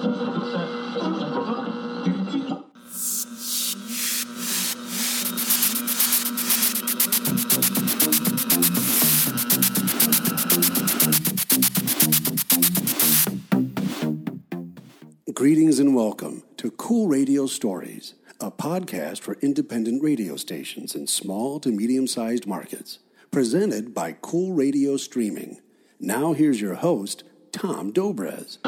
Greetings and welcome to Cool Radio Stories, a podcast for independent radio stations in small to medium sized markets, presented by Cool Radio Streaming. Now, here's your host, Tom Dobrez.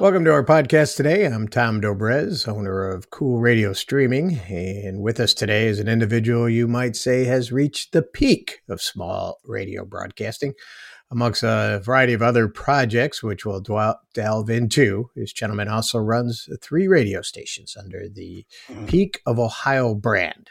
Welcome to our podcast today. I'm Tom Dobrez, owner of Cool Radio Streaming, and with us today is an individual you might say has reached the peak of small radio broadcasting amongst a variety of other projects, which we'll delve into. This gentleman also runs three radio stations under the. Peak of Ohio brand.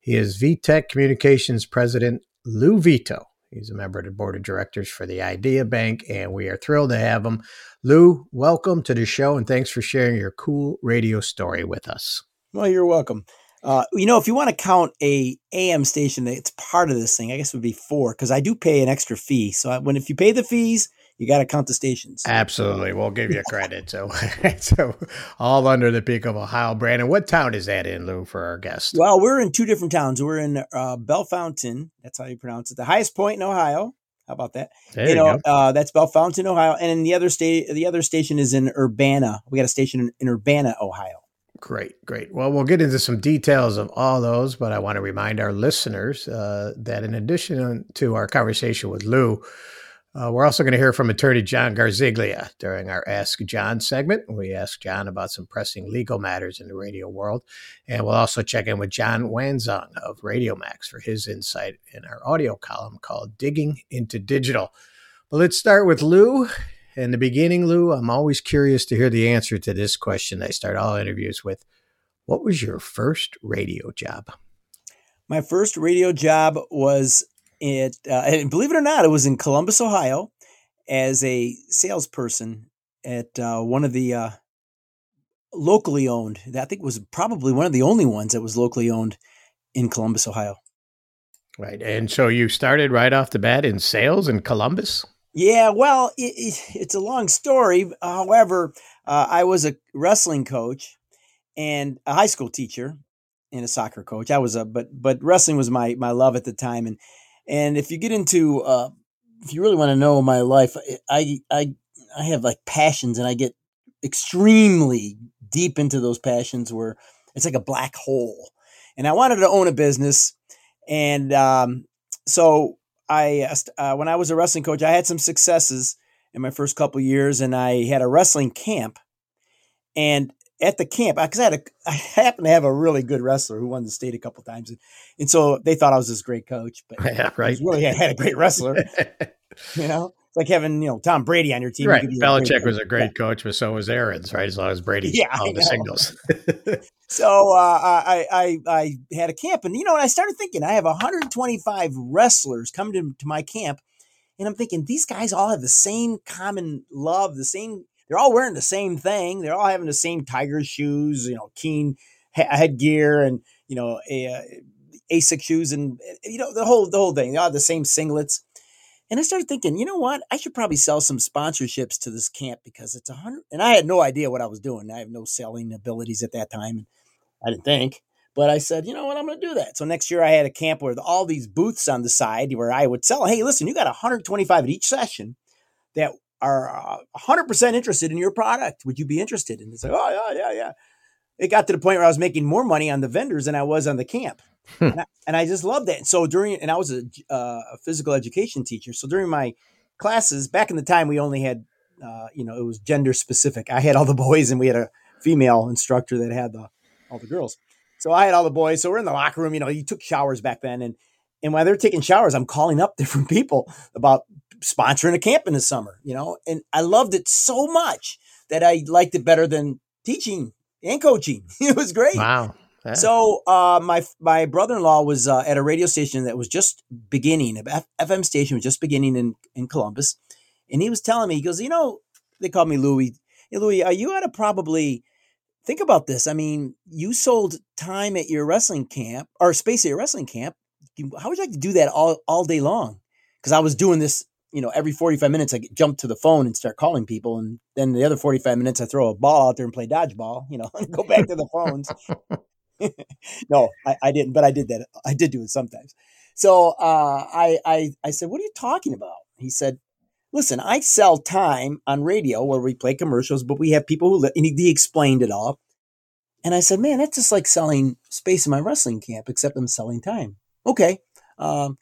He is VTech Communications President Lou Vito. He's a member of the board of directors for the Idea Bank, and we are thrilled to have him. Lou, welcome to the show, and thanks for sharing your cool radio story with us. Well, you're welcome. Uh, you know, if you want to count a AM station that's part of this thing, I guess would be four because I do pay an extra fee. So I, when if you pay the fees, you got to count the stations. Absolutely, we'll give you credit. so, so all under the peak of Ohio. Brandon, what town is that in, Lou, for our guest? Well, we're in two different towns. We're in uh, Bellefontaine. That's how you pronounce it. The highest point in Ohio. How about that? There you, you know, uh, that's Bellefontaine, Ohio, and the other state, the other station is in Urbana. We got a station in, in Urbana, Ohio. Great, great. Well, we'll get into some details of all those, but I want to remind our listeners uh, that in addition to our conversation with Lou, uh, we're also going to hear from attorney John Garziglia during our Ask John segment. We ask John about some pressing legal matters in the radio world. And we'll also check in with John Wanzong of Radio Max for his insight in our audio column called Digging into Digital. But let's start with Lou in the beginning, Lou, I'm always curious to hear the answer to this question. I start all interviews with What was your first radio job? My first radio job was it, uh, and believe it or not, it was in Columbus, Ohio, as a salesperson at uh, one of the uh, locally owned. I think was probably one of the only ones that was locally owned in Columbus, Ohio. Right, and so you started right off the bat in sales in Columbus. Yeah, well, it, it, it's a long story. However, uh, I was a wrestling coach and a high school teacher and a soccer coach. I was a but but wrestling was my my love at the time. And and if you get into uh, if you really want to know my life, I I I have like passions and I get extremely deep into those passions where it's like a black hole. And I wanted to own a business, and um, so I uh, when I was a wrestling coach, I had some successes in my first couple years, and I had a wrestling camp. And at the camp, because I had a, I happened to have a really good wrestler who won the state a couple times, and, and so they thought I was this great coach. But yeah, right, really, I had a great wrestler. you know, it's like having you know Tom Brady on your team. Right, Belichick was a great coach, but so was Aaron's. Right, as long as Brady yeah, all the signals. so uh, I, I I had a camp, and you know, and I started thinking, I have 125 wrestlers coming to, to my camp, and I'm thinking these guys all have the same common love, the same. They're all wearing the same thing. They're all having the same tiger shoes, you know, keen headgear, and you know, a, a, uh, shoes, and you know, the whole the whole thing. They all have the same singlets. And I started thinking, you know what? I should probably sell some sponsorships to this camp because it's a hundred. And I had no idea what I was doing. I have no selling abilities at that time. I didn't think. But I said, you know what? I'm going to do that. So next year I had a camp with all these booths on the side where I would sell, hey, listen, you got 125 at each session that are uh, 100% interested in your product. Would you be interested? And it's like, oh, yeah, yeah, yeah. It got to the point where I was making more money on the vendors than I was on the camp. Hmm. and, I, and, I, just loved that. So during, and I was a, uh, a, physical education teacher. So during my classes, back in the time, we only had, uh, you know, it was gender specific. I had all the boys and we had a female instructor that had the, all the girls. So I had all the boys. So we're in the locker room, you know, you took showers back then. And, and while they're taking showers, I'm calling up different people about sponsoring a camp in the summer, you know, and I loved it so much that I liked it better than teaching and coaching. it was great. Wow. Yeah. So uh, my my brother in law was uh, at a radio station that was just beginning. A F- FM station was just beginning in in Columbus, and he was telling me, he goes, you know, they called me Louie. Hey, Louie, are you ought to probably think about this. I mean, you sold time at your wrestling camp or space at your wrestling camp. How would you like to do that all all day long? Because I was doing this you know, every 45 minutes I jump to the phone and start calling people. And then the other 45 minutes I throw a ball out there and play dodgeball, you know, and go back to the phones. no, I, I, didn't, but I did that. I did do it sometimes. So uh, I, I, I said, what are you talking about? He said, listen, I sell time on radio where we play commercials, but we have people who, li-, and he, he explained it all. And I said, man, that's just like selling space in my wrestling camp, except I'm selling time. Okay. Um,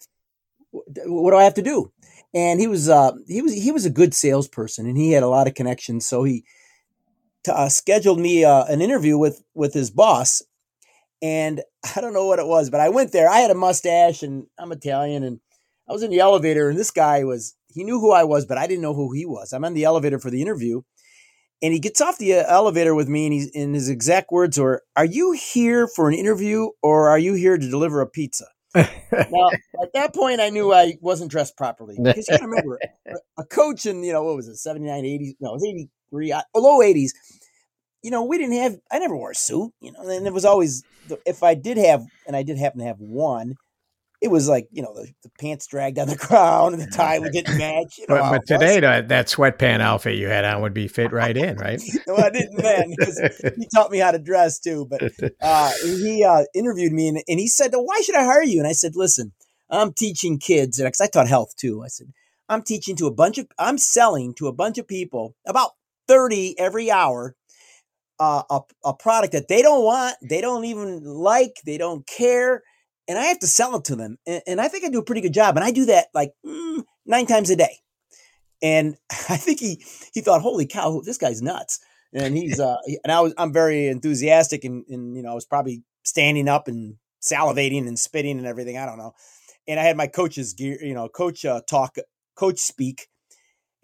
what do I have to do? And he was uh, he was he was a good salesperson, and he had a lot of connections. So he t- uh, scheduled me uh, an interview with with his boss, and I don't know what it was, but I went there. I had a mustache, and I'm Italian, and I was in the elevator, and this guy was he knew who I was, but I didn't know who he was. I'm on the elevator for the interview, and he gets off the uh, elevator with me, and he's in his exact words were, "Are you here for an interview, or are you here to deliver a pizza?" Now, at that point, I knew I wasn't dressed properly because to remember a, coach in you know what was it 79, 80s? No, it was 83, low 80s. You know, we didn't have. I never wore a suit. You know, and it was always if I did have, and I did happen to have one it was like you know the, the, pants dragged on the ground and the tie would didn't match. You know but, but today that, that sweatpant outfit you had on would be fit right in, right? well, I didn't then because he taught me how to dress too. But uh, he uh, interviewed me and, and he said, "Why should I hire you?" And I said, "Listen, I'm teaching kids because I taught health too." I said, "I'm teaching to a bunch of I'm selling to a bunch of people about thirty every hour." Uh, a, a product that they don't want, they don't even like, they don't care and I have to sell it to them. And, and, I think I do a pretty good job. And I do that like mm, nine times a day. And I think he he thought, holy cow, this guy's nuts. And he's uh and I was I'm very enthusiastic and, and you know I was probably standing up and salivating and spitting and everything. I don't know. And I had my coach's gear, you know, coach uh, talk, coach speak,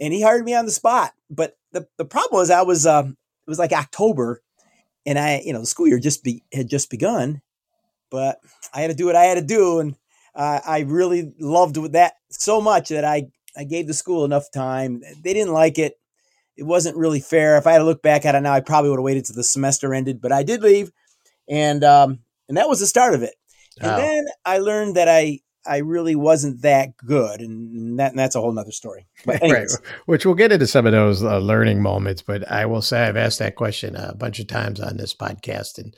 and he hired me on the spot. But the the problem was I was um it was like October, and I you know the school year just be had just begun, but I had to do what I had to do, and uh, I really loved that so much that I I gave the school enough time. They didn't like it. It wasn't really fair. If I had to look back at it now, I probably would have waited till the semester ended. But I did leave, and um, and that was the start of it. And oh. then I learned that I I really wasn't that good, and, that, and that's a whole nother story. right, which we'll get into some of those uh, learning moments. But I will say I've asked that question a bunch of times on this podcast, and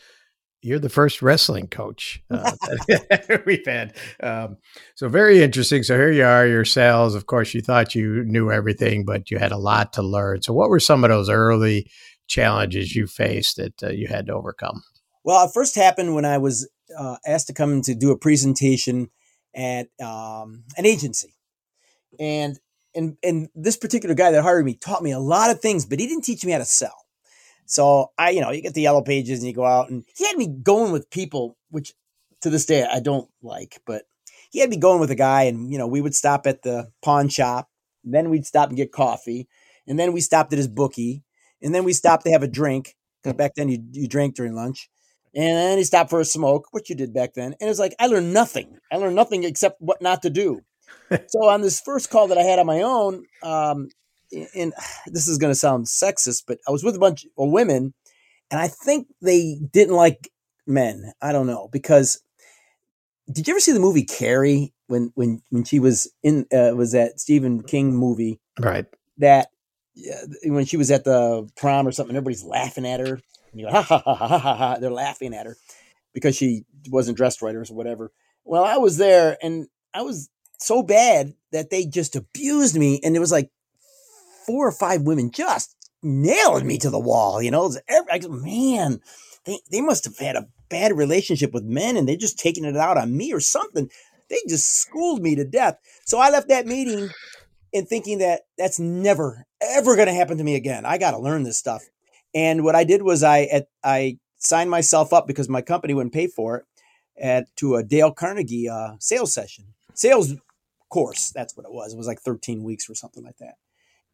you're the first wrestling coach uh, we've had. Um, so very interesting. So here you are, your sales. Of course, you thought you knew everything, but you had a lot to learn. So what were some of those early challenges you faced that uh, you had to overcome? Well, it first happened when I was uh, asked to come to do a presentation at um, an agency, and and and this particular guy that hired me taught me a lot of things, but he didn't teach me how to sell. So I, you know, you get the yellow pages and you go out and he had me going with people, which to this day I don't like, but he had me going with a guy and, you know, we would stop at the pawn shop. Then we'd stop and get coffee. And then we stopped at his bookie. And then we stopped to have a drink because back then you, you drank during lunch. And then he stopped for a smoke, which you did back then. And it was like, I learned nothing. I learned nothing except what not to do. so on this first call that I had on my own, um, and this is going to sound sexist, but I was with a bunch of women, and I think they didn't like men. I don't know because did you ever see the movie Carrie when when when she was in uh, was that Stephen King movie? Right. That uh, when she was at the prom or something, everybody's laughing at her. And you go, ha ha ha ha ha ha. They're laughing at her because she wasn't dressed right or whatever. Well, I was there and I was so bad that they just abused me. And it was like four or five women just nailed me to the wall. You know, go, man, they, they must have had a bad relationship with men and they're just taking it out on me or something. They just schooled me to death. So I left that meeting and thinking that that's never, ever going to happen to me again. I got to learn this stuff. And what I did was I, at, I signed myself up because my company wouldn't pay for it at, to a Dale Carnegie uh, sales session, sales course. That's what it was. It was like 13 weeks or something like that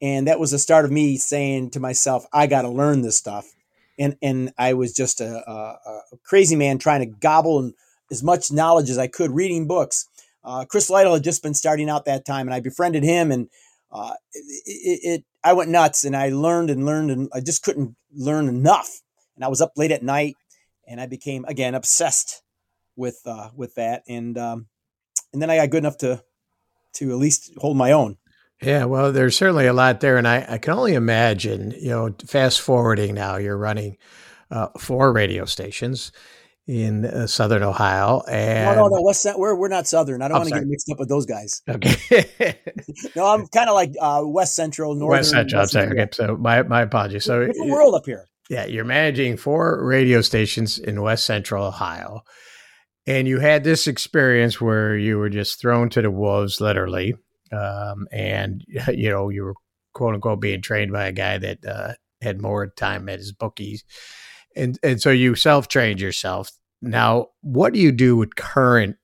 and that was the start of me saying to myself i got to learn this stuff. And and i was just a, a, a crazy man trying to gobble as much knowledge as i could reading books. Uh, chris lytle had just been starting out that time and i befriended him and uh, it, it, i went nuts and i learned and learned and i just couldn't learn enough. And i was up late at night and i became again obsessed with uh, with that. And um, and then i got good enough to to at least hold my own Yeah, well, there's certainly a lot there, and I, I can only imagine. You know, fast forwarding now, you're running uh, four radio stations in uh, Southern Ohio, and no, no, no, West. We're we're not Southern. I don't want to get mixed up with those guys. Okay. no, I'm kind of like uh, West Central, Northern. West Central. West I'm sorry. Okay, so my my apologies. So different world up here. Yeah, you're managing four radio stations in West Central Ohio, and you had this experience where you were just thrown to the wolves, literally, um, and you know you were quote unquote being trained by a guy that uh, had more time at his bookies and and so you self trained yourself. Now, what do you do with current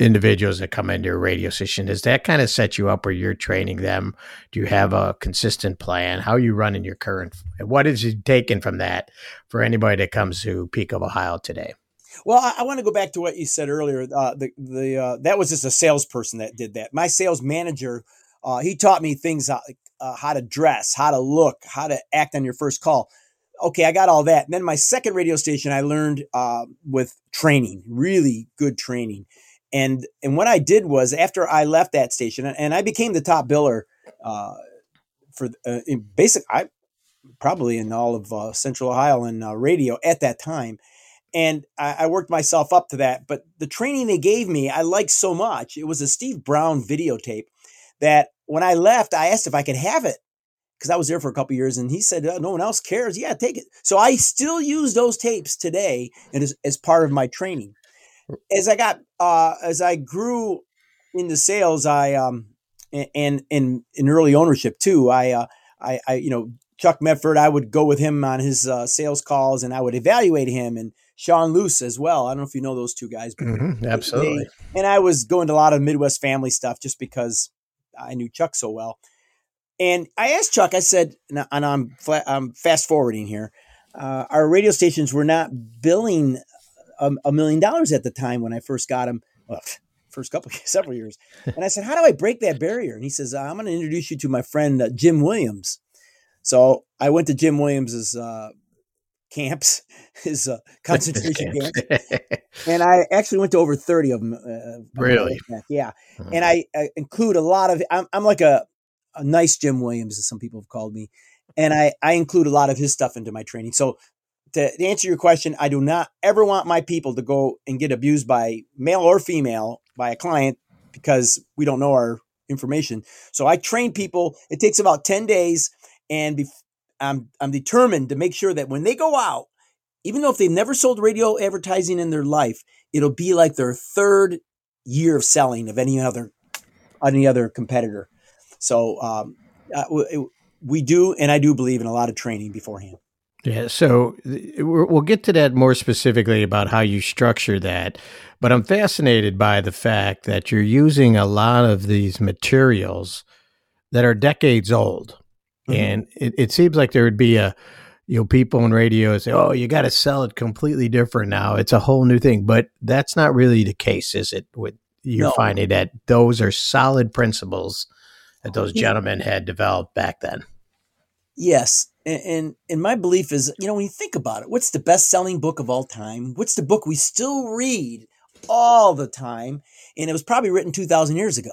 individuals that come into your radio station? Does that kind of set you up where you're training them? Do you have a consistent plan? How are you running your current? What is you taken from that for anybody that comes to Peak of Ohio today? Well, I, I want to go back to what you said earlier. Uh, the the uh, that was just a salesperson that did that. My sales manager, uh, he taught me things uh, how to dress, how to look, how to act on your first call okay, I got all that. And then my second radio station, I learned uh, with training, really good training. And and what I did was after I left that station, and I became the top biller uh, for basic, I probably in all of Central Ohio and radio at that time. And I, worked myself up to that. But the training they gave me, I liked so much. It was a Steve Brown videotape that when I left, I asked if I could have it because I was there for a couple years, and he said oh, no one else cares. Yeah, take it. So I still use those tapes today, and as, as part of my training. As I got uh, as I grew into sales, I um and in in early ownership too. I uh, I, I you know Chuck Mefford, I would go with him on his uh, sales calls, and I would evaluate him and Sean Luce as well. I don't know if you know those two guys, but mm-hmm, absolutely. They, and I was going to a lot of Midwest family stuff just because I knew Chuck so well. And I asked Chuck, I said, and I'm, flat, I'm fast forwarding here. Uh, our radio stations were not billing a, a, million dollars at the time when I first got them. Well, first couple several years. And I said, "How do I break that barrier?" And he says, "I'm going to introduce you to my friend uh, Jim Williams." So I went to Jim Williams's uh, camps, his uh, concentration camps, and I actually went to over thirty of them. Uh, really? Yeah, uh-huh. and I, I, include a lot of. I'm, I'm like a a nice Jim Williams, as some people have called me. And I, I include a lot of his stuff into my training. So to, to answer your question, I do not ever want my people to go and get abused by male or female by a client because we don't know our information. So I train people. It takes about 10 days. And bef- I'm, I'm determined to make sure that when they go out, even though if they've never sold radio advertising in their life, it'll be like their third year of selling of any other any other competitor. So um, uh, we do, and I do believe in a lot of training beforehand. Yeah, so we'll get to that more specifically about how you structure that. But I'm fascinated by the fact that you're using a lot of these materials that are decades old. Mm-hmm. And it, it seems like there would be a, you know, people on radio say, oh, you got to sell it completely different now. It's a whole new thing. But that's not really the case, is it? With you're no. finding that those are solid principles that those gentlemen had developed back then. Yes. And, and, and my belief is, you know, when you think about it, what's the best selling book of all time? What's the book we still read all the time? And it was probably written 2,000 years ago,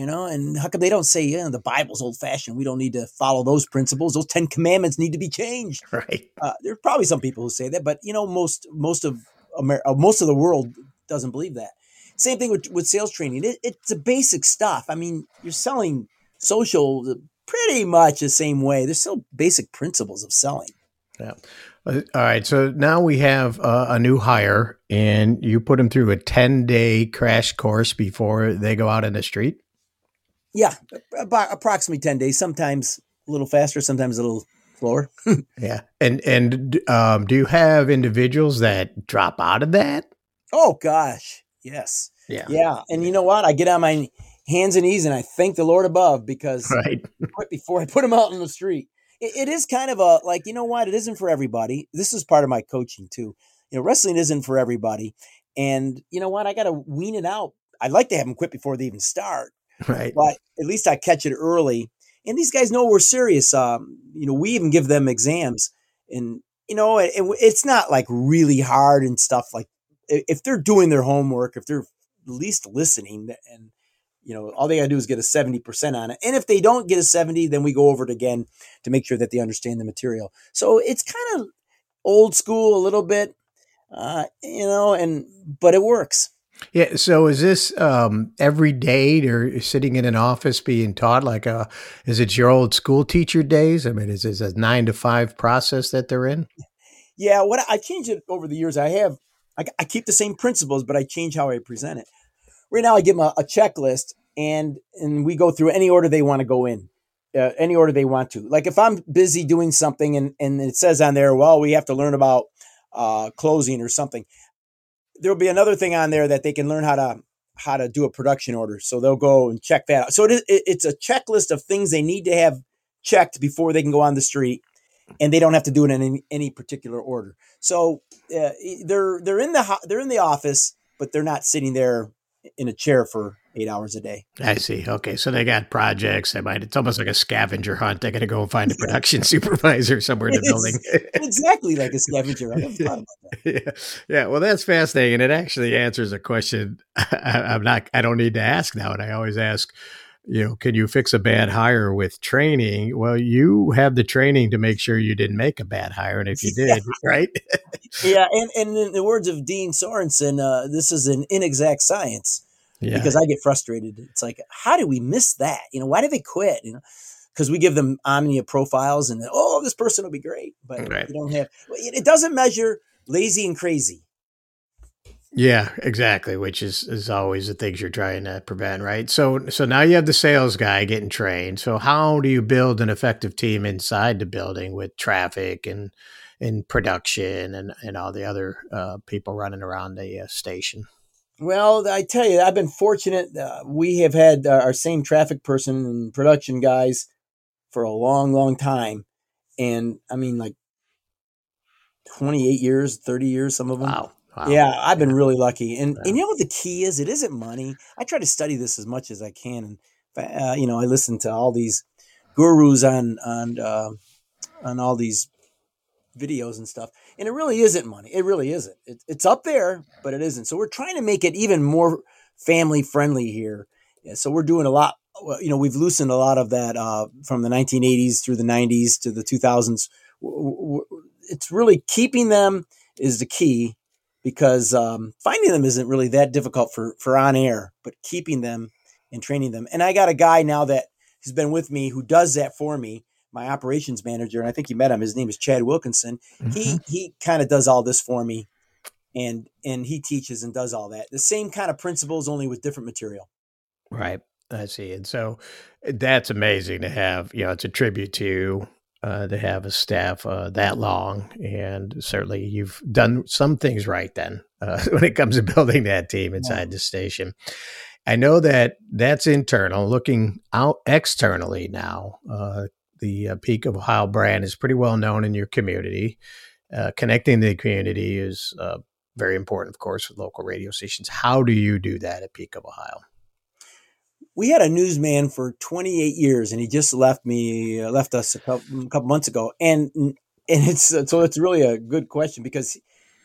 you know, and how come they don't say, yeah, the Bible's old fashioned. We don't need to follow those principles. Those 10 commandments need to be changed. Right. Uh, there's probably some people who say that, but you know, most, most of uh, most of the world doesn't believe that. Same thing with, with sales training. It, it's a basic stuff. I mean, you're selling social pretty much the same way. There's still basic principles of selling. Yeah. Uh, all right. So now we have uh, a new hire, and you put them through a 10 day crash course before they go out in the street. Yeah, about approximately 10 days, sometimes a little faster, sometimes a little slower. yeah. And, and um, do you have individuals that drop out of that? Oh, gosh. Yes. Yeah. Yeah. And you know what? I get on my hands and knees and I thank the Lord above because right. before I put them out in the street. It, it is kind of a like, you know what? It isn't for everybody. This is part of my coaching too. You know, wrestling isn't for everybody. And you know what? I got to wean it out. I'd like to have them quit before they even start. Right. But at least I catch it early. And these guys know we're serious. Um, you know, we even give them exams and, you know, it, it's not like really hard and stuff like if they're doing their homework, if they're at least listening and you know, all they got to do is get a 70% on it. And if they don't get a 70, then we go over it again to make sure that they understand the material. So it's kind of old school a little bit, uh, you know, and, but it works. Yeah. So is this um, every day or sitting in an office being taught? Like, a, uh, is it your old school teacher days? I mean, is this a nine to five process that they're in? Yeah. What I changed it over the years. I have, I, I keep the same principles, but I change how I present it right now I give them a, a checklist and and we go through any order they want to go in. Uh, any order they want to. Like if I'm busy doing something and, and it says on there, well, we have to learn about uh, closing or something. There'll be another thing on there that they can learn how to how to do a production order. So they'll go and check that out. So it is, it's a checklist of things they need to have checked before they can go on the street, and they don't have to do it in any, any particular order. So uh, they're they're in the they're in the office, but they're not sitting there in a chair for eight hours a day. I see. Okay, so they got projects. They might. It's almost like a scavenger hunt. They got to go and find a production supervisor somewhere in the building. exactly like a scavenger hunt. Yeah, yeah. Well, that's fascinating, and it actually answers a question I, I'm not. I don't need to ask now, and I always ask you know, can you fix a bad hire with training? Well, you have the training to make sure you didn't make a bad hire. And if you did, yeah. right? yeah. And, and in the words of Dean Sorensen, uh, this is an inexact science yeah. because I get frustrated. It's like, how do we miss that? You know, why did they quit? You know, because we give them omnia profiles and oh, this person will be great, but right. you don't have. It doesn't measure lazy and crazy. Yeah, exactly. Which is is always the things you're trying to prevent, right? So so now you have the sales guy getting trained. So how do you build an effective team inside the building with traffic and and production and and all the other uh, people running around the uh, station? Well, I tell you, I've been fortunate. Uh, we have had uh, our same traffic person and production guys for a long, long time, and I mean, like twenty eight years, thirty years, some of them. Wow. Wow. Yeah, I've been really lucky, and and you know what the key is? It isn't money. I try to study this as much as I can, and uh, you know, I listen to all these gurus on on uh, on all these videos and stuff, and it really isn't money. It really isn't. It, it's up there, but it isn't. So we're trying to make it even more family friendly here. Yeah, so we're doing a lot. You know, we've loosened a lot of that uh, from the 1980s through the 90s to the 2000s. It's really keeping them is the key because um, finding them isn't really that difficult for for on air, but keeping them and training them. And I got a guy now that has been with me who does that for me, my operations manager, and I think you met him. His name is Chad Wilkinson. Mm-hmm. He he kind of does all this for me, and and he teaches and does all that. The same kind of principles, only with different material. Right. I see. And so that's amazing to have, you know, it's a tribute to uh, to have a staff uh, that long, and certainly you've done some things right then uh, when it comes to building that team inside yeah. the station. I know that that's internal. Looking out externally now, uh, the uh, Peak of Ohio brand is pretty well known in your community. Uh, connecting the community is very important, of course, with local radio stations. How do you do that at Peak of Ohio? We had a newsman for 28 years and he just left me uh, left us a couple, a couple, months ago. And and it's so it's really a good question because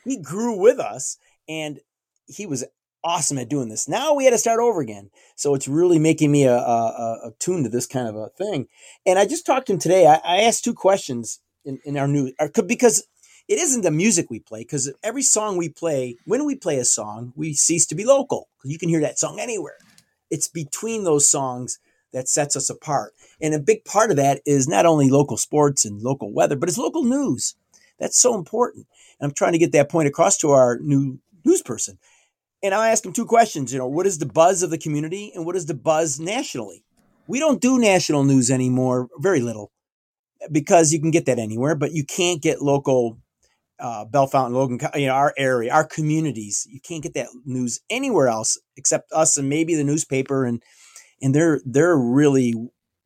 he grew with us and he was awesome at doing this. Now we had to start over again. So it's really making me a, a, a tune to this kind of a thing. And i just talked to him today. I, I asked two questions in, in our new because it isn't the music we play because every song we play when we play a song we cease to be local. You can hear that song anywhere it's between those songs that sets us apart. And a big part of that is not only local sports and local weather, but it's local news. That's so important. And I'm trying to get that point across to our new news person. And I ask him two questions. You know, what is the buzz of the community and what is the buzz nationally? We don't do national news anymore, very little, because you can get that anywhere, but you can't get local uh, Bellefontaine, Logan, you know, our area, our communities. You can't get that news anywhere else except us and maybe the newspaper. And and they're they're really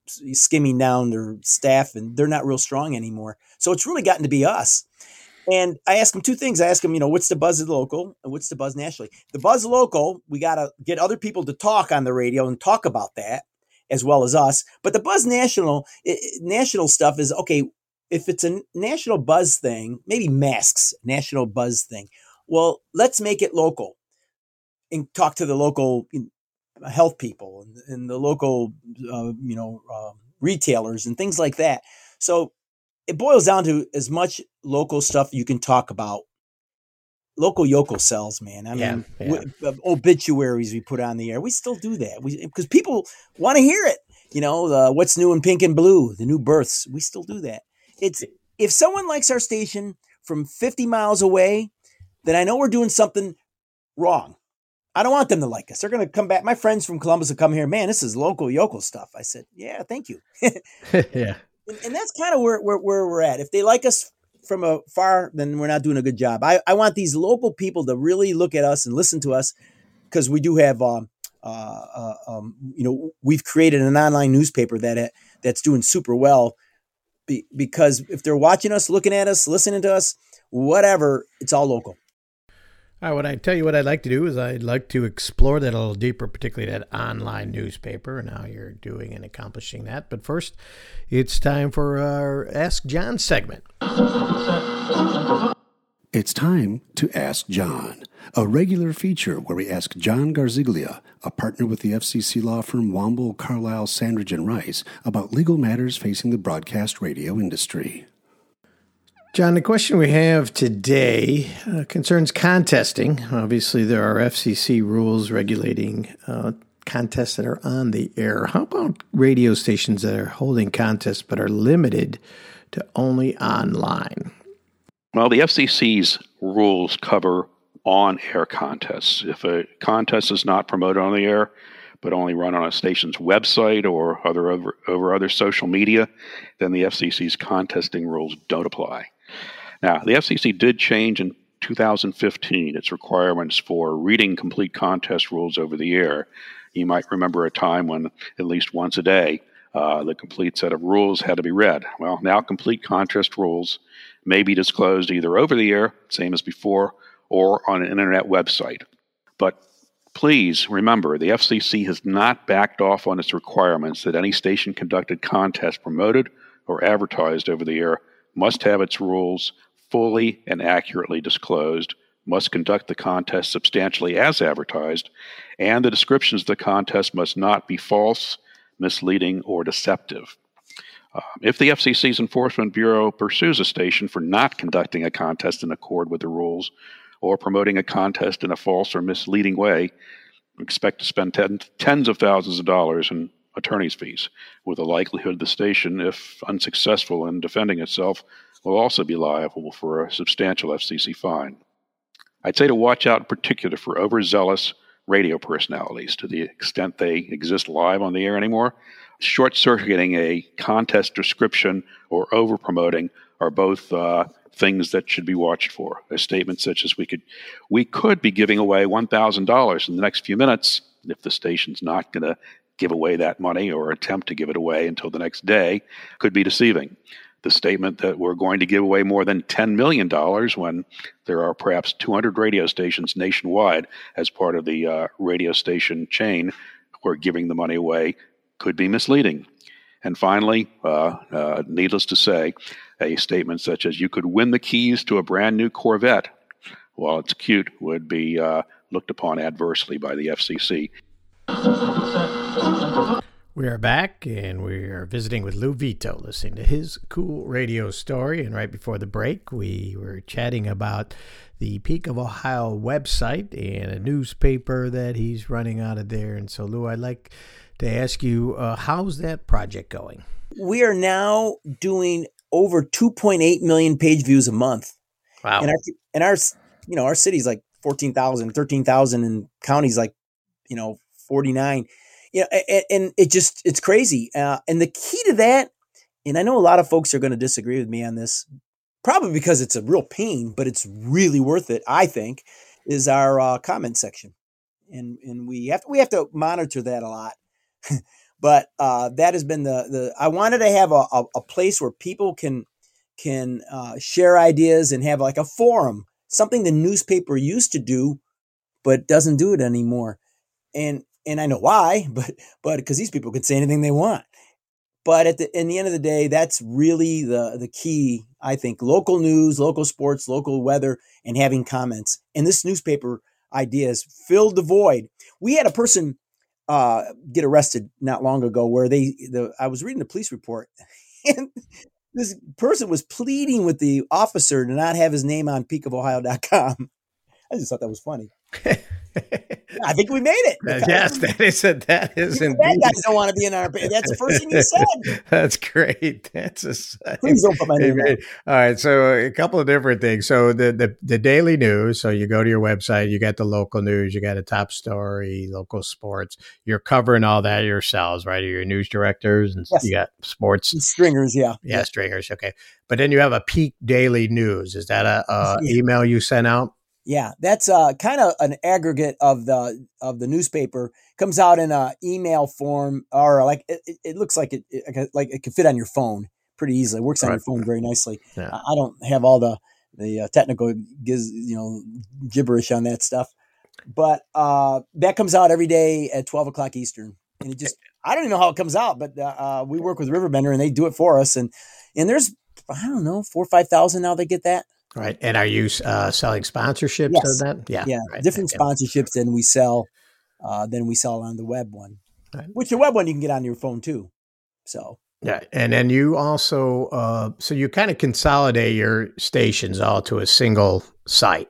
skimming down their staff, and they're not real strong anymore. So it's really gotten to be us. And I ask them two things. I ask them, you know, what's the buzz local and what's the buzz nationally? The buzz local, we got to get other people to talk on the radio and talk about that as well as us. But the buzz national, it, national stuff is okay if it's a national buzz thing, maybe masks, national buzz thing. Well, let's make it local and talk to the local health people and, and the local, uh, you know, uh, retailers and things like that. So it boils down to as much local stuff you can talk about. Local yokel sells, man. I mean, yeah. obituaries we put on the air. We still do that because people want to hear it. You know, the, what's new in pink and blue, the new births. We still do that. It's if someone likes our station from 50 miles away, then I know we're doing something wrong. I don't want them to like us. They're going to come back. My friends from Columbus will come here. Man, this is local yokel stuff. I said, yeah, thank you. yeah. And, and that's kind of where, where, where we're at. If they like us from afar, then we're not doing a good job. I, I want these local people to really look at us and listen to us because we do have, um, uh, uh, um, you know, we've created an online newspaper that that's doing super well. Be, because if they're watching us, looking at us, listening to us, whatever, it's all local. All right, what I tell you what I'd like to do is I'd like to explore that a little deeper, particularly that online newspaper and how you're doing and accomplishing that. But first, it's time for our Ask John segment. It's time to Ask John, a regular feature where we ask John Garziglia, a partner with the FCC law firm Womble, Carlyle, Sandridge, and Rice, about legal matters facing the broadcast radio industry. John, the question we have today uh, concerns contesting. Obviously, there are FCC rules regulating uh, contests that are on the air. How about radio stations that are holding contests but are limited to only online? Well, the FCC's rules cover on air contests. If a contest is not promoted on the air, but only run on a station's website or other over, over other social media, then the FCC's contesting rules don't apply. Now, the FCC did change in 2015 its requirements for reading complete contest rules over the air. You might remember a time when at least once a day uh, the complete set of rules had to be read. Well, now complete contest rules may be disclosed either over the air, same as before, or on an internet website. But please remember the FCC has not backed off on its requirements that any station conducted contest promoted or advertised over the air must have its rules fully and accurately disclosed, must conduct the contest substantially as advertised, and the descriptions of the contest must not be false, misleading, or deceptive. Uh, if the FCC's Enforcement Bureau pursues a station for not conducting a contest in accord with the rules or promoting a contest in a false or misleading way, expect to spend ten, tens of thousands of dollars in attorney's fees, with the likelihood the station, if unsuccessful in defending itself, will also be liable for a substantial FCC fine. I'd say to watch out in particular for overzealous radio personalities to the extent they exist live on the air anymore. Short circuiting a contest description or over promoting are both uh, things that should be watched for. A statement such as we could we could be giving away one thousand dollars in the next few minutes if the station's not going to give away that money or attempt to give it away until the next day could be deceiving. The statement that we're going to give away more than $10 million when there are perhaps 200 radio stations nationwide as part of the uh, radio station chain who are giving the money away could be misleading. And finally, uh, uh, needless to say, a statement such as you could win the keys to a brand new Corvette, while it's cute, would be uh, looked upon adversely by the FCC. We are back and we are visiting with Lou Vito, listening to his cool radio story. And right before the break, we were chatting about the Peak of Ohio website and a newspaper that he's running out of there. And so, Lou, I'd like to ask you, uh, how's that project going? We are now doing over 2.8 million page views a month. Wow. And our, and our you know, our city's like 14,000, 13,000 and counties like, you know, 49 you know, and, and it just it's crazy. Uh, and the key to that, and I know a lot of folks are going to disagree with me on this, probably because it's a real pain, but it's really worth it. I think is our uh, comment section, and and we have we have to monitor that a lot. but uh, that has been the the I wanted to have a, a, a place where people can can uh, share ideas and have like a forum, something the newspaper used to do, but doesn't do it anymore. And and I know why, but but because these people can say anything they want. But at the in the end of the day, that's really the the key. I think local news, local sports, local weather, and having comments. And this newspaper idea has filled the void. We had a person uh, get arrested not long ago where they the I was reading the police report and this person was pleading with the officer to not have his name on peakofohio.com. I just thought that was funny. I think we made it. yes, that is a, that is indeed. Bad guys don't want to be in our. That's the first thing you said. That's great. That's a. Please don't put my name. All right, so a couple of different things. So the, the the daily news. So you go to your website, you got the local news, you got a top story, local sports. You're covering all that yourselves, right? Your news directors and yes. you got sports and stringers. Yeah. yeah, yeah, stringers. Okay, but then you have a peak daily news. Is that a, a yeah. email you sent out? Yeah, that's uh, kind of an aggregate of the of the newspaper. Comes out in a email form, or like it, it looks like it, it, like it could fit on your phone pretty easily. It works on right. your phone very nicely. Yeah. I don't have all the the uh, technical giz, you know gibberish on that stuff, but uh, that comes out every day at twelve o'clock Eastern, and it just I don't even know how it comes out, but uh, uh we work with Riverbender and they do it for us, and and there's I don't know four or five thousand now they get that. Right. And are you uh, selling sponsorships yes. of that? Yeah. Yeah. Right. Different yeah. sponsorships than we sell uh, than we sell on the web one. Right. Which the web one you can get on your phone too. So yeah, and then you also uh, so you kind of consolidate your stations all to a single site.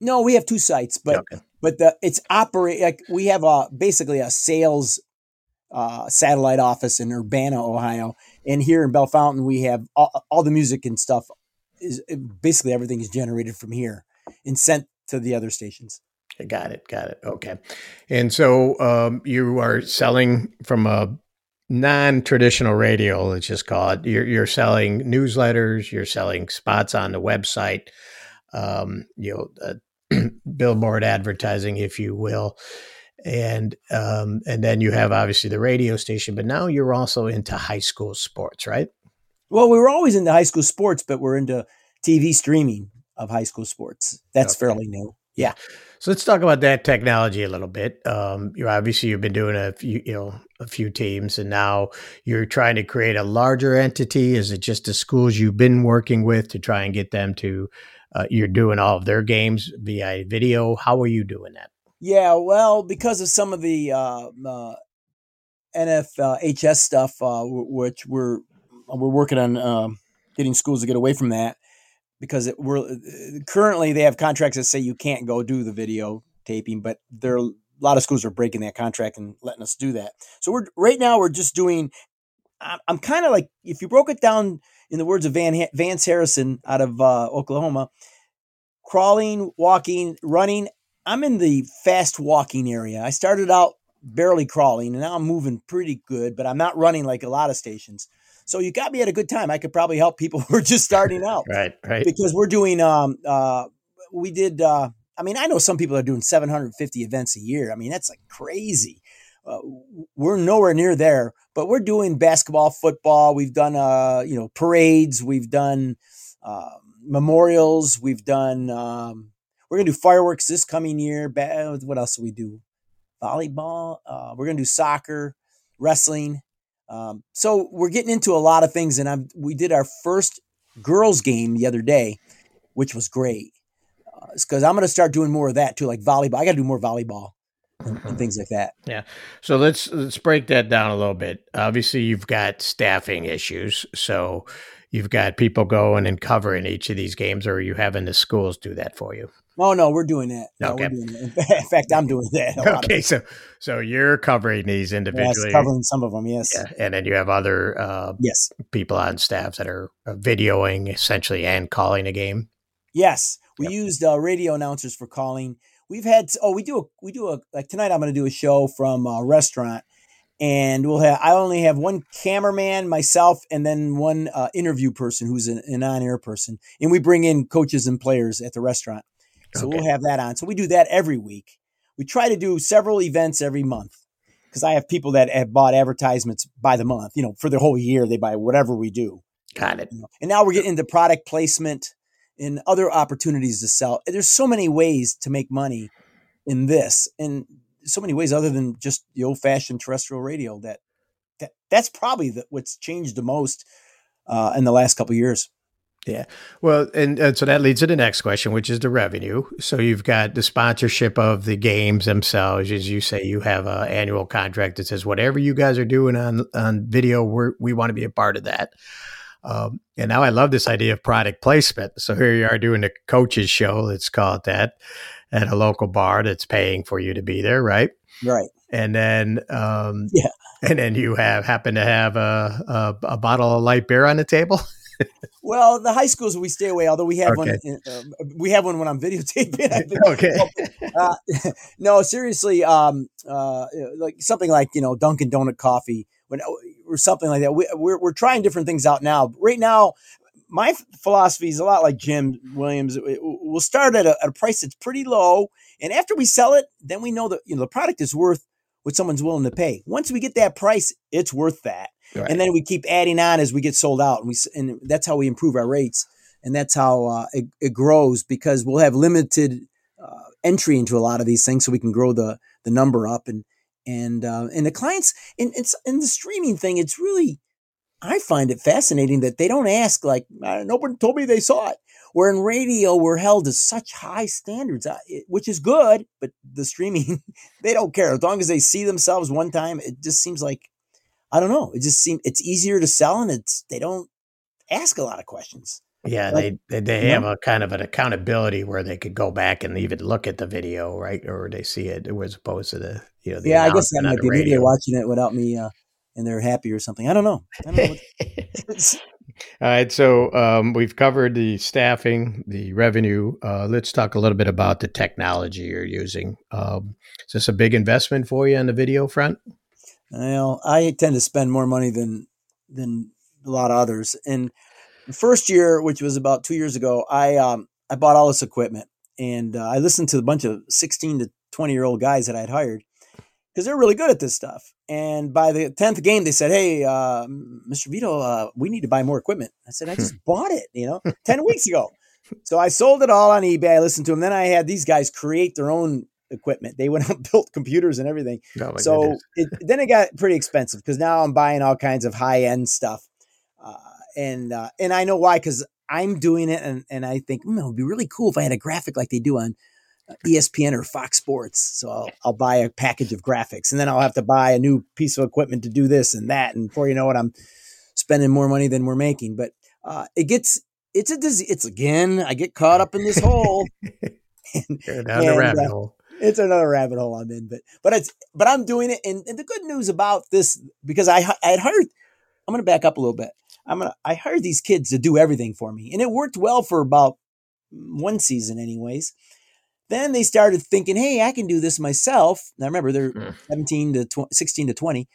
No, we have two sites, but okay. but the it's operate like we have a basically a sales uh, satellite office in Urbana, Ohio, and here in Bellefontaine we have all, all the music and stuff is basically everything is generated from here and sent to the other stations. Got it. Got it. Okay. And so um, you are selling from a non-traditional radio, let's just call it. You're, you're selling newsletters. You're selling spots on the website. Um, you know, uh, billboard advertising, if you will, and um, and then you have obviously the radio station. But now you're also into high school sports, right? Well, we were always into high school sports, but we're into TV streaming of high school sports. That's okay. fairly new. Yeah. So let's talk about that technology a little bit. Um, you obviously you've been doing a few, you know, a few teams, and now you're trying to create a larger entity. Is it just the schools you've been working with to try and get them to? Uh, you're doing all of their games via video. How are you doing that? Yeah, well, because of some of the uh, uh, NFHS stuff, uh, which we're we're working on um, getting schools to get away from that because it, we're currently they have contracts that say you can't go do the video taping, but there a lot of schools are breaking that contract and letting us do that. So we're right now we're just doing. I'm kind of like if you broke it down in the words of Van Vance Harrison out of uh, Oklahoma, crawling, walking, running. I'm in the fast walking area. I started out barely crawling, and now I'm moving pretty good, but I'm not running like a lot of stations. So you got me at a good time. I could probably help people who are just starting out. right, right. Because we're doing um uh we did uh I mean, I know some people are doing 750 events a year. I mean, that's like crazy. Uh, we're nowhere near there, but we're doing basketball, football. We've done, uh, you know, parades. We've done uh, memorials. We've done. Um, we're gonna do fireworks this coming year. What else do we do? Volleyball. Uh, we're gonna do soccer, wrestling. Um, so we're getting into a lot of things, and I'm, we did our first girls game the other day, which was great. Because uh, I'm going to start doing more of that too, like volleyball. I got to do more volleyball and, and, things like that. Yeah. So let's let's break that down a little bit. Obviously, you've got staffing issues, so you've got people going and covering each of these games, or are you having the schools do that for you? Oh no, we're doing that. No, okay. Doing that. In fact, I'm doing that. Okay, so so you're covering these individually, yes, covering some of them, yes. Yeah, and then you have other uh, yes people on staff that are uh, videoing essentially and calling a game. Yes, we yep. used uh, radio announcers for calling. We've had oh we do a we do a like tonight. I'm going to do a show from a restaurant, and we'll have I only have one cameraman, myself, and then one uh, interview person who's an, an on air person, and we bring in coaches and players at the restaurant so okay. we'll have that on. So we do that every week. We try to do several events every month because I have people that have bought advertisements by the month. You know, for the whole year, they buy whatever we do. Got it. You know? And now we're getting into product placement and other opportunities to sell. There's so many ways to make money in this, and so many ways other than just the old fashioned terrestrial radio. That that that's probably the, what's changed the most uh, in the last couple years. Yeah. Well, and, and, so that leads to the next question, which is the revenue. So you've got the sponsorship of the games themselves. As you say, you have an annual contract that says whatever you guys are doing on, on video, we we want to be a part of that. Um, and now I love this idea of product placement. So here you are doing a coaches show, let's call it that, at a local bar that's paying for you to be there, right? Right. And then, um, yeah. And then you have happen to have a, a, a bottle of light beer on the table. well, the high schools we stay away. Although we have okay. one, uh, we have one when I'm videotaping. okay. Uh, no, seriously, um, uh, like something like you know Dunkin' Donut coffee when or something like that. We, we're we're trying different things out now. Right now, my philosophy is a lot like Jim Williams. We'll start at a, at a price that's pretty low, and after we sell it, then we know that you know the product is worth what someone's willing to pay. Once we get that price, it's worth that. Right. And then we keep adding on as we get sold out, and we and that's how we improve our rates, and that's how uh, it, it, grows because we'll have limited uh, entry into a lot of these things, so we can grow the the number up and and uh, and the clients in it's in the streaming thing. It's really I find it fascinating that they don't ask like nobody told me they saw it. Where in radio we're held to such high standards, uh, which is good, but the streaming they don't care as long as they see themselves one time. It just seems like I don't know. It just seems it's easier to sell, and it's they don't ask a lot of questions. Yeah, like, they they have a kind of an accountability where they could go back and even look at the video, right, or they see it, as opposed to the you know. The yeah, I guess that might be maybe watching it without me, uh, and they're happy or something. I don't know. I don't know All right, so um, we've covered the staffing, the revenue. Uh, let's talk a little bit about the technology you're using. Um, is this a big investment for you on the video front? Well, I tend to spend more money than than a lot of others. And the first year, which was about two years ago, I um, I bought all this equipment and uh, I listened to a bunch of sixteen to twenty year old guys that I had hired because they're really good at this stuff. And by the tenth game, they said, "Hey, uh, Mr. Vito, uh, we need to buy more equipment." I said, "I just bought it, you know, ten weeks ago." So I sold it all on eBay. I listened to them. Then I had these guys create their own equipment. They went out and built computers and everything. Oh so it, then it got pretty expensive because now I'm buying all kinds of high end stuff, and uh, and I know why because I'm doing it, and and I think mm, it would be really cool if I had a graphic like they do on uh, ESPN or Fox Sports. So I'll, I'll buy a package of graphics, and then I'll have to buy a new piece of equipment to do this and that, and before you know it, I'm spending more money than we're making. But uh, it gets it's a disease. It's again, I get caught up in this hole. and, down the rabbit uh, hole it's another rabbit hole I'm in, but but it's but I'm doing it. And, and the good news about this because I I had hired. I'm going to back up a little bit. I'm gonna I hired these kids to do everything for me, and it worked well for about one season, anyways. Then they started thinking, "Hey, I can do this myself." Now remember, they're mm. 17 to 20, 16 to 20,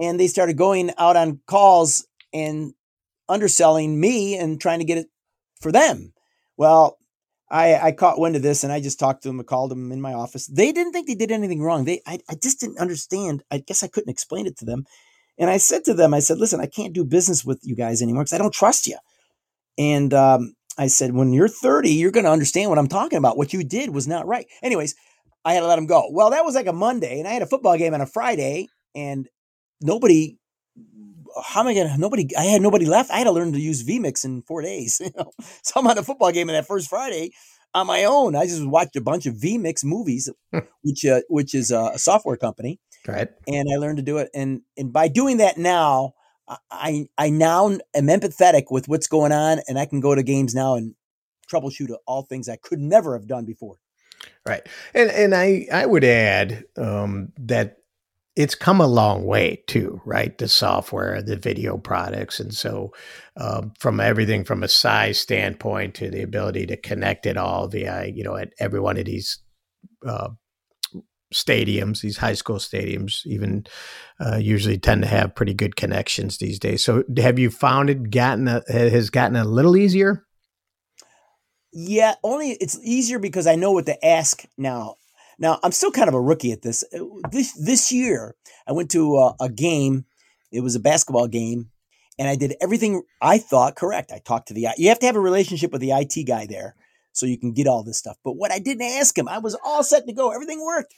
and they started going out on calls and underselling me and trying to get it for them. Well, I, I caught wind of this and I just talked to them, I called them in my office. They didn't think they did anything wrong. They, I, I just didn't understand. I guess I couldn't explain it to them. And I said to them, I said, listen, I can't do business with you guys anymore because I don't trust you. And um, I said, when you're 30, you're going to understand what I'm talking about. What you did was not right. Anyways, I had to let them go. Well, that was like a Monday and I had a football game on a Friday and nobody how am I gonna nobody I had nobody left. I had to learn to use vMix in four days. You know? So I'm on a football game in that first Friday on my own. I just watched a bunch of vMix movies, which uh, which is a software company. Right. And I learned to do it. And and by doing that now, I I now am empathetic with what's going on and I can go to games now and troubleshoot all things I could never have done before. Right. And and I I would add um, that it's come a long way too, right? The software, the video products, and so um, from everything from a size standpoint to the ability to connect it all via, you know, at every one of these uh, stadiums, these high school stadiums, even uh, usually tend to have pretty good connections these days. So, have you found it gotten a, has gotten a little easier? Yeah, only it's easier because I know what to ask now. Now I'm still kind of a rookie at this. Uh, this this year, I went to a, a game. It was a basketball game, and I did everything I thought correct. I talked to the you have to have a relationship with the IT guy there so you can get all this stuff. But what I didn't ask him, I was all set to go. Everything worked.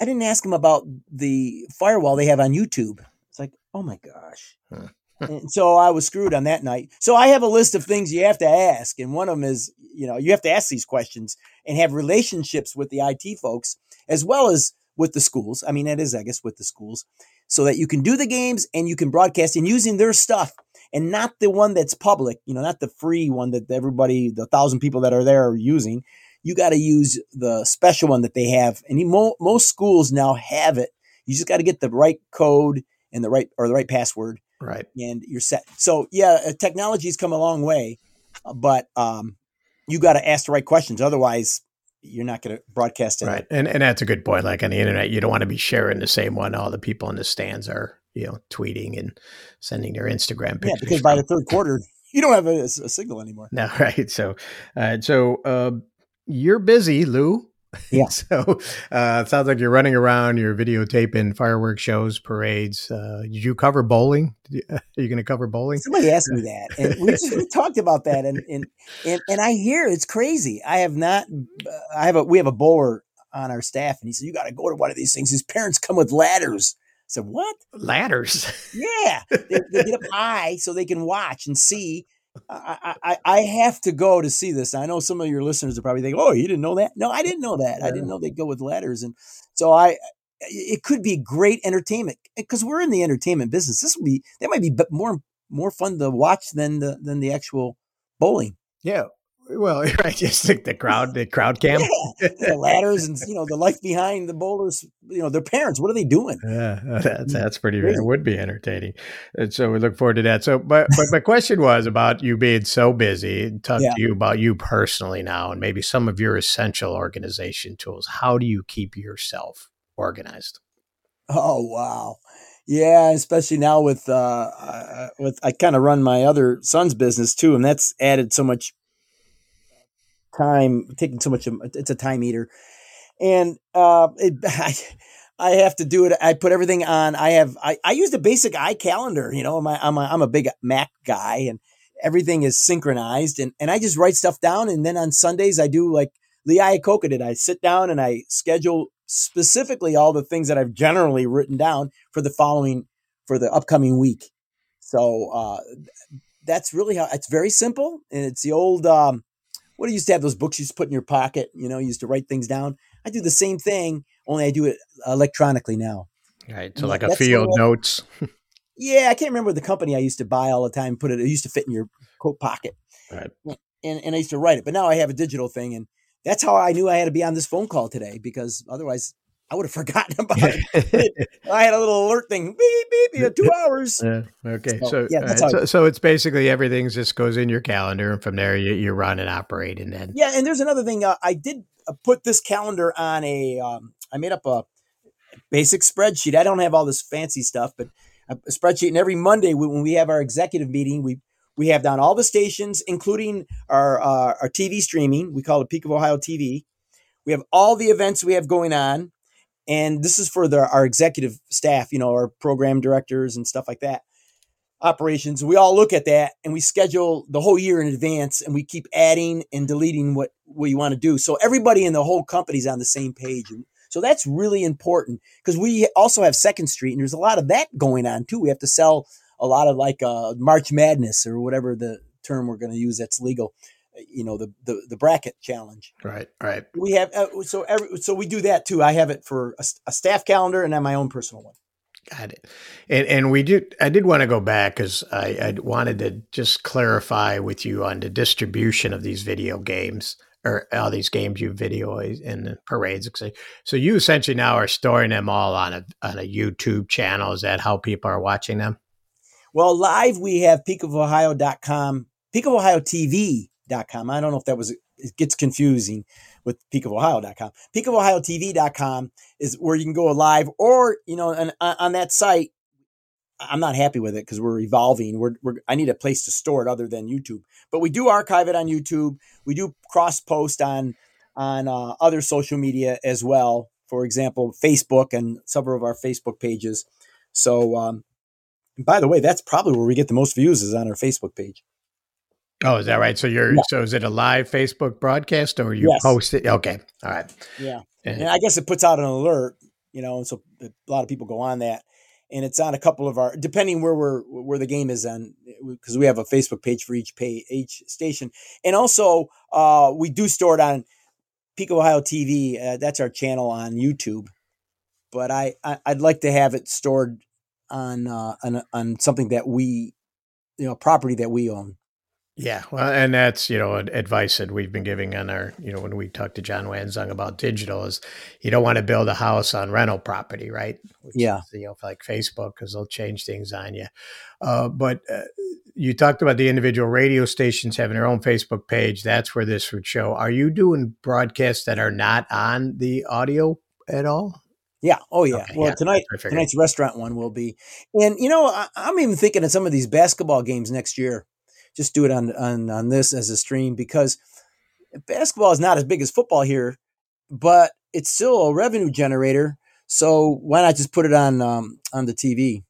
I didn't ask him about the firewall they have on YouTube. It's like, oh my gosh. Huh. and so I was screwed on that night. So I have a list of things you have to ask, and one of them is, you know, you have to ask these questions and have relationships with the IT folks as well as with the schools. I mean, that is, I guess, with the schools, so that you can do the games and you can broadcast and using their stuff and not the one that's public, you know, not the free one that everybody, the thousand people that are there are using. You got to use the special one that they have. And mo- most schools now have it. You just got to get the right code and the right, or the right password. Right. And you're set. So yeah, uh, technology's come a long way, uh, but, um, you got to ask the right questions. Otherwise, you're not going to broadcast it. Right. And and that's a good point. Like on the internet, you don't want to be sharing the same one all the people in the stands are, you know, tweeting and sending their Instagram pictures. Yeah, because by the third quarter, you don't have a, a signal anymore. No, right. So, uh, so uh, you're busy, Lou. Yeah. so uh, it sounds like you're running around, you're videotaping fireworks shows, parades. Uh, did you cover bowling? Are you going to cover bowling? Somebody asked me that, and we, we talked about that, and, and and and I hear it's crazy. I have not. I have a. We have a bowler on our staff, and he said you got to go to one of these things. His parents come with ladders. I said what? Ladders. Yeah, they, they get up high so they can watch and see I, I, I have to go to see this. I know some of your listeners are probably thinking, "Oh, you didn't know that?" No, I didn't know that. I didn't know they go with ladders, and so I. It could be great entertainment because we're in the entertainment business. This would be that might be more more fun to watch than the than the actual bowling. Yeah, well, right, just like the crowd, the crowd cam, yeah, the ladders, and you know the life behind the bowlers. You know their parents. What are they doing? Yeah, that's that's pretty. It would be entertaining, and so we look forward to that. So, but but my question was about you being so busy. Talk yeah. to you about you personally now, and maybe some of your essential organization tools. How do you keep yourself organized? Oh wow. Yeah, especially now with uh, uh with I kind of run my other son's business too, and that's added so much time taking so much. of It's a time eater, and uh, it, I, I have to do it. I put everything on. I have I, I use the basic iCalendar. You know, my, I'm a, I'm a big Mac guy, and everything is synchronized. And and I just write stuff down. And then on Sundays I do like Lee Iacocca did. I sit down and I schedule specifically all the things that I've generally written down for the following for the upcoming week. So uh, that's really how it's very simple, and it's the old. Um, what do you used to have those books you used to put in your pocket? You know, you used to write things down. I do the same thing, only I do it electronically now. Right. So like a field notes. yeah, I can't remember the company I used to buy all the time. Put it. It used to fit in your coat pocket. Right. And and I used to write it, but now I have a digital thing, and that's how I knew I had to be on this phone call today because otherwise I would have forgotten about it. I had a little alert thing, beep beep, you know, two hours. Yeah. Okay, so so, yeah, right. so, so it's basically everything just goes in your calendar, and from there you, you run and operate, and then yeah. And there's another thing. Uh, I did uh, put this calendar on a. Um, I made up a basic spreadsheet. I don't have all this fancy stuff, but a spreadsheet. And every Monday when we have our executive meeting, we we have down all the stations, including our uh, our TV streaming. We call it Peak of Ohio TV. We have all the events we have going on and this is for the, our executive staff, you know, our program directors and stuff like that, operations. We all look at that and we schedule the whole year in advance and we keep adding and deleting what we want to do. So everybody in the whole company's on the same page. And so that's really important because we also have Second Street and there's a lot of that going on too. We have to sell a lot of like uh, March Madness or whatever the term we're going to use that's legal you know the the, the bracket challenge. Right, right. We have uh, so every so we do that too. I have it for a, a staff calendar and then my own personal one. Got it. And and we did. I did want to go back because I, I wanted to just clarify with you on the distribution of these video games or all these games you video in the parades. So you essentially now are storing them all on a on a YouTube channel. Is that how people are watching them? Well, live we have peakofohio.com, Peak of Ohio TV peakofohio.com. I don't know if that was, it gets confusing with peakofohio.com. Peakofohiotv.com is where you can go live or, you know, and on that site, I'm not happy with it because we're evolving. We're, we're, I need a place to store it other than YouTube. But we do archive it on YouTube. We do cross post on on uh, other social media as well. For example, Facebook and several of our Facebook pages. So, um, by the way, that's probably where we get the most views is on our Facebook page. Oh, is that right? So you're yeah. so is it a live Facebook broadcast or you yes. post it? Okay, all right. Yeah, and, and I guess it puts out an alert, you know, so a lot of people go on that. and it's on a couple of our depending where we're where the game is on because we have a Facebook page for each pay each station, and also uh, we do store it on Peak Ohio TV. Uh, that's our channel on YouTube, but I, I would like to have it stored on uh, on on something that we you know property that we own. Yeah, well, and that's you know advice that we've been giving on our you know when we talk to Jianwan Zeng about digital is you don't want to build a house on rental property, right? Which yeah, is, you know like Facebook because they'll change things on you. Uh, but uh, you talked about the individual radio stations having their own Facebook page. That's where this would show. Are you doing broadcasts that are not on the audio at all? Yeah. Oh, yeah. Okay, well, yeah, tonight tonight's restaurant one will be, and you know, I, I'm even thinking of some of these basketball games next year just do it on on on this as a stream because basketball is not as big as football here, but it's still a revenue generator. So why not just put it on um, on the TV?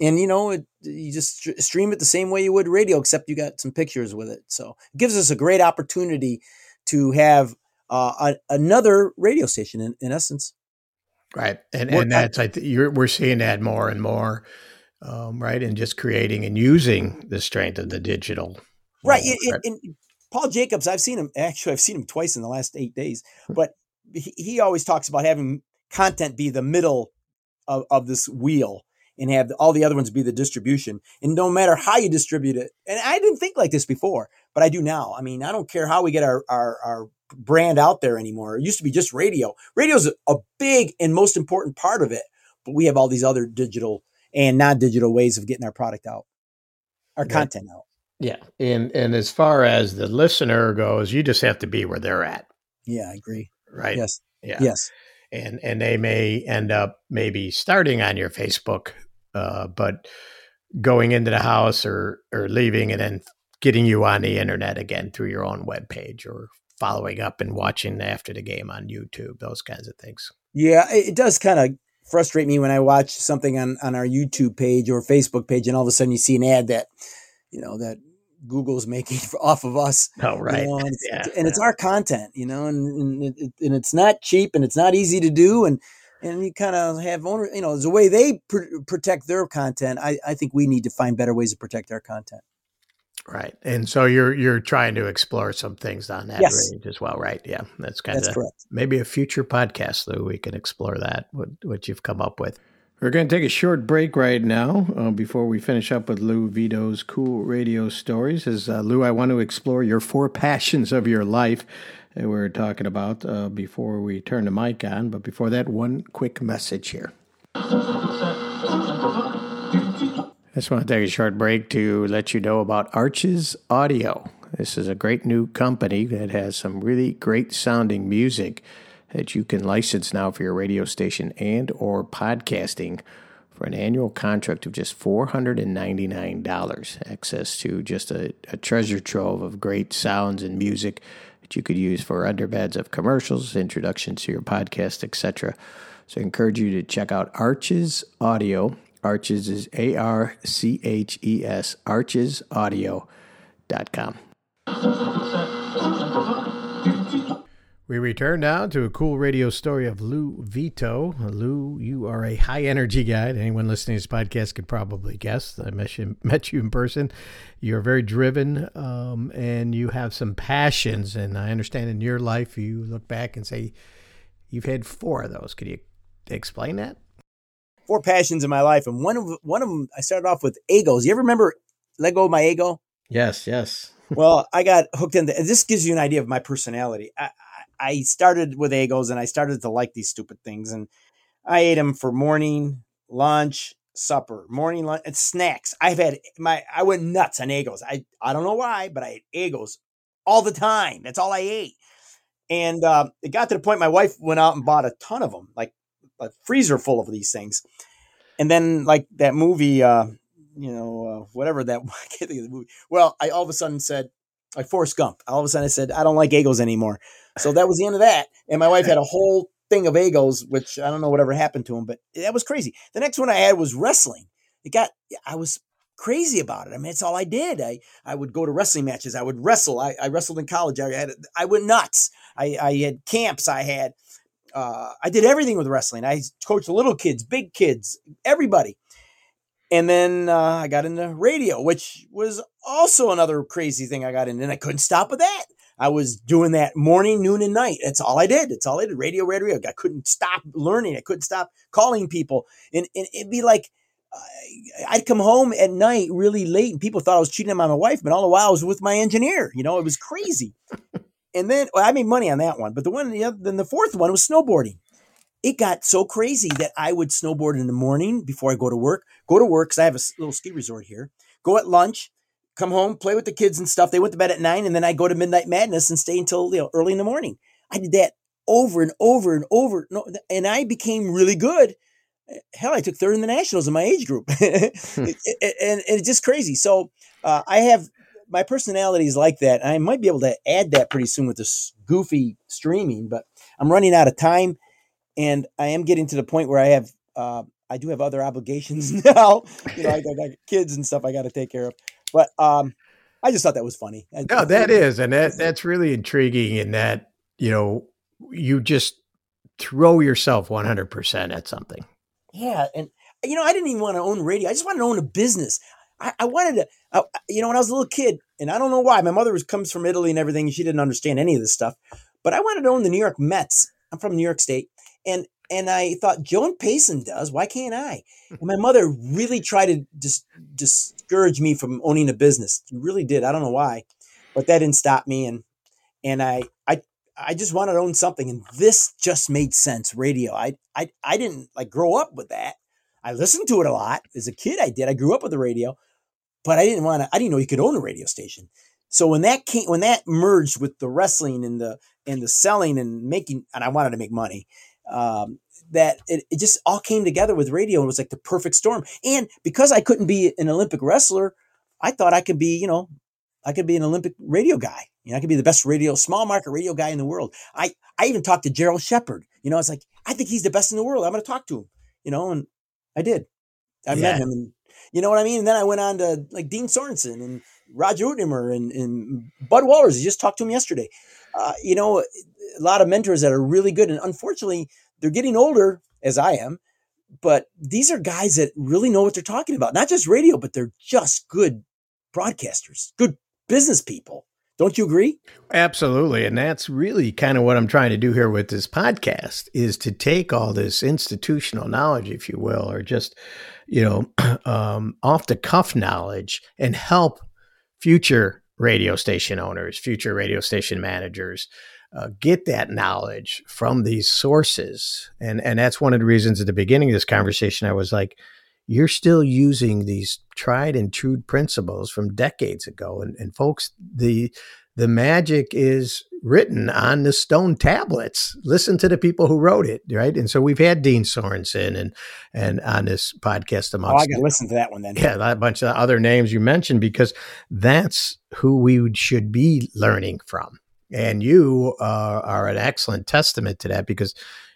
And you know, it, you just stream it the same way you would radio, except you got some pictures with it. So it gives us a great opportunity to have uh, a, another radio station in, in essence. Right, and and that's I th- we're seeing that more and more um, right? And just creating and using the strength of the digital. Right. and, and Paul Jacobs, I've seen him, actually, I've seen him twice in the last eight days, hmm. but he, he always talks about having content be the middle of, of this wheel and have all the other ones be the distribution. And no matter how you distribute it, and I didn't think like this before, but I do now. I mean, I don't care how we get our, our, our brand out there anymore. It used to be just radio. Radio is a big and most important part of it, but we have all these other digital and non-digital ways of getting our product out, our content out. Yeah, and and as far as the listener goes, you just have to be where they're at. Yeah, I agree. Right. Yes. Yeah. Yes. And and they may end up maybe starting on your Facebook, uh, but going into the house or or leaving and then getting you on the internet again through your own web page or following up and watching after the game on YouTube, those kinds of things. Yeah, it does kind of frustrate me when I watch something on, on our YouTube page or Facebook page, and all of a sudden you see an ad that, you know, that Google's making off of us. Oh, right. You know, and, it's, yeah, and it's our content, you know, and, and, it, and it's not cheap and it's not easy to do. And, and you kind of have owner, you know, there's a way they pr- protect their content. I, I think we need to find better ways to protect our content. Right. And so you're you're trying to explore some things on that yes. range as well, right? Yeah. That's kind of maybe a future podcast, though. We can explore that, what, what you've come up with. We're going to take a short break right now uh, before we finish up with Lou Vito's cool radio stories. As uh, Lou, I want to explore your four passions of your life that we're talking about uh, before we turn the mic on. But before that, one quick message here. I just want to take a short break to let you know about Arches Audio. This is a great new company that has some really great sounding music that you can license now for your radio station and or podcasting for an annual contract of just $499. Access to just a, a treasure trove of great sounds and music that you could use for underbeds of commercials, introductions to your podcast, etc. So I encourage you to check out Arches Audio Arches is A R C H E S, archesaudio.com. We return now to a cool radio story of Lou Vito. Lou, you are a high energy guy. Anyone listening to this podcast could probably guess. I met you, met you in person. You're very driven um, and you have some passions. And I understand in your life, you look back and say you've had four of those. Could you explain that? Four passions in my life, and one of one of them I started off with Eggos. You ever remember let go of my Eggo? Yes, yes. well, I got hooked into. This gives you an idea of my personality. I, I started with Eggos, and I started to like these stupid things, and I ate them for morning, lunch, supper, morning lunch, and snacks. I've had my I went nuts on Eggos. I I don't know why, but I ate Eggos all the time. That's all I ate. And uh, it got to the point my wife went out and bought a ton of them, like a freezer full of these things. And then like that movie, uh, you know, uh, whatever that I can't think of the movie. Well, I all of a sudden said, like Forrest Gump. All of a sudden I said, I don't like Eggos anymore. So that was the end of that. And my wife had a whole thing of Eggos, which I don't know whatever happened to him, but that was crazy. The next one I had was wrestling. It got, I was crazy about it. I mean, it's all I did. I, I would go to wrestling matches. I would wrestle. I, I wrestled in college. I had, I went nuts. I, I had camps. I had, uh, I did everything with wrestling. I coached little kids, big kids, everybody. And then uh, I got into radio, which was also another crazy thing I got into. And I couldn't stop with that. I was doing that morning, noon, and night. That's all I did. That's all I did. Radio, radio. I couldn't stop learning. I couldn't stop calling people. And, and it'd be like, I'd come home at night really late and people thought I was cheating on my wife, but all the while I was with my engineer. You know, it was crazy. And then well, I made money on that one. But the one, the other, then the fourth one was snowboarding. It got so crazy that I would snowboard in the morning before I go to work, go to work because I have a little ski resort here, go at lunch, come home, play with the kids and stuff. They went to bed at nine and then I go to Midnight Madness and stay until you know, early in the morning. I did that over and over and over. And I became really good hell, I took third in the nationals in my age group, hmm. and, and, it's just crazy. So uh, I have my personality is like that. I might be able to add that pretty soon with this goofy streaming, but I'm running out of time, and I am getting to the point where I have uh, I do have other obligations now. You know, I, I got kids and stuff I got to take care of, but um, I just thought that was funny. No, that is, and that that's really intriguing in that you know you just throw yourself 100% at something yeah, and you know, I didn't even want to own radio. I just wanted to own a business. I, I wanted to, I, you know, when I was a little kid, and I don't know why. My mother was comes from Italy and everything. And she didn't understand any of this stuff, but I wanted to own the New York Mets. I'm from New York State, and and I thought Joan Payson does. Why can't I? Hmm. And my mother really tried to dis- discourage me from owning a business. She really did. I don't know why, but that didn't stop me. And and I I I just wanted to own something, and this just made sense. Radio. I I I didn't like grow up with that. I listened to it a lot as a kid. I did. I grew up with the radio, but I didn't want to. I didn't know you could own a radio station. So when that came, when that merged with the wrestling and the and the selling and making, and I wanted to make money. Um, that it, it just all came together with radio and was like the perfect storm. And because I couldn't be an Olympic wrestler, I thought I could be, you know, I could be an Olympic radio guy. You know, I could be the best radio, small market radio guy in the world. I, I even talked to Gerald Shepard. You know, I was like, I think he's the best in the world. I'm going to talk to him, you know, and I did. I yeah. met him and you know what I mean? And then I went on to like Dean Sorensen and Roger Utnehmer and, and Bud Walters. I just talked to him yesterday. Uh, you know, a lot of mentors that are really good. And unfortunately, they're getting older as I am, but these are guys that really know what they're talking about. Not just radio, but they're just good broadcasters, good business people. Don't you agree? Absolutely. And that's really kind of what I'm trying to do here with this podcast is to take all this institutional knowledge, if you will, or just, you know, um, off the cuff knowledge and help future radio station owners, future radio station managers uh, get that knowledge from these sources. And, and that's one of the reasons at the beginning of this conversation, I was like, you're still using these tried and true principles from decades ago. And, and folks, the the magic is written on the stone tablets. Listen to the people who wrote it, right? And so we've had Dean Sorensen and and on this podcast amongst. Oh, I got to listen to that one then. Yeah, a bunch of other names you mentioned because that's who we should be learning from. And you uh, are an excellent testament to that because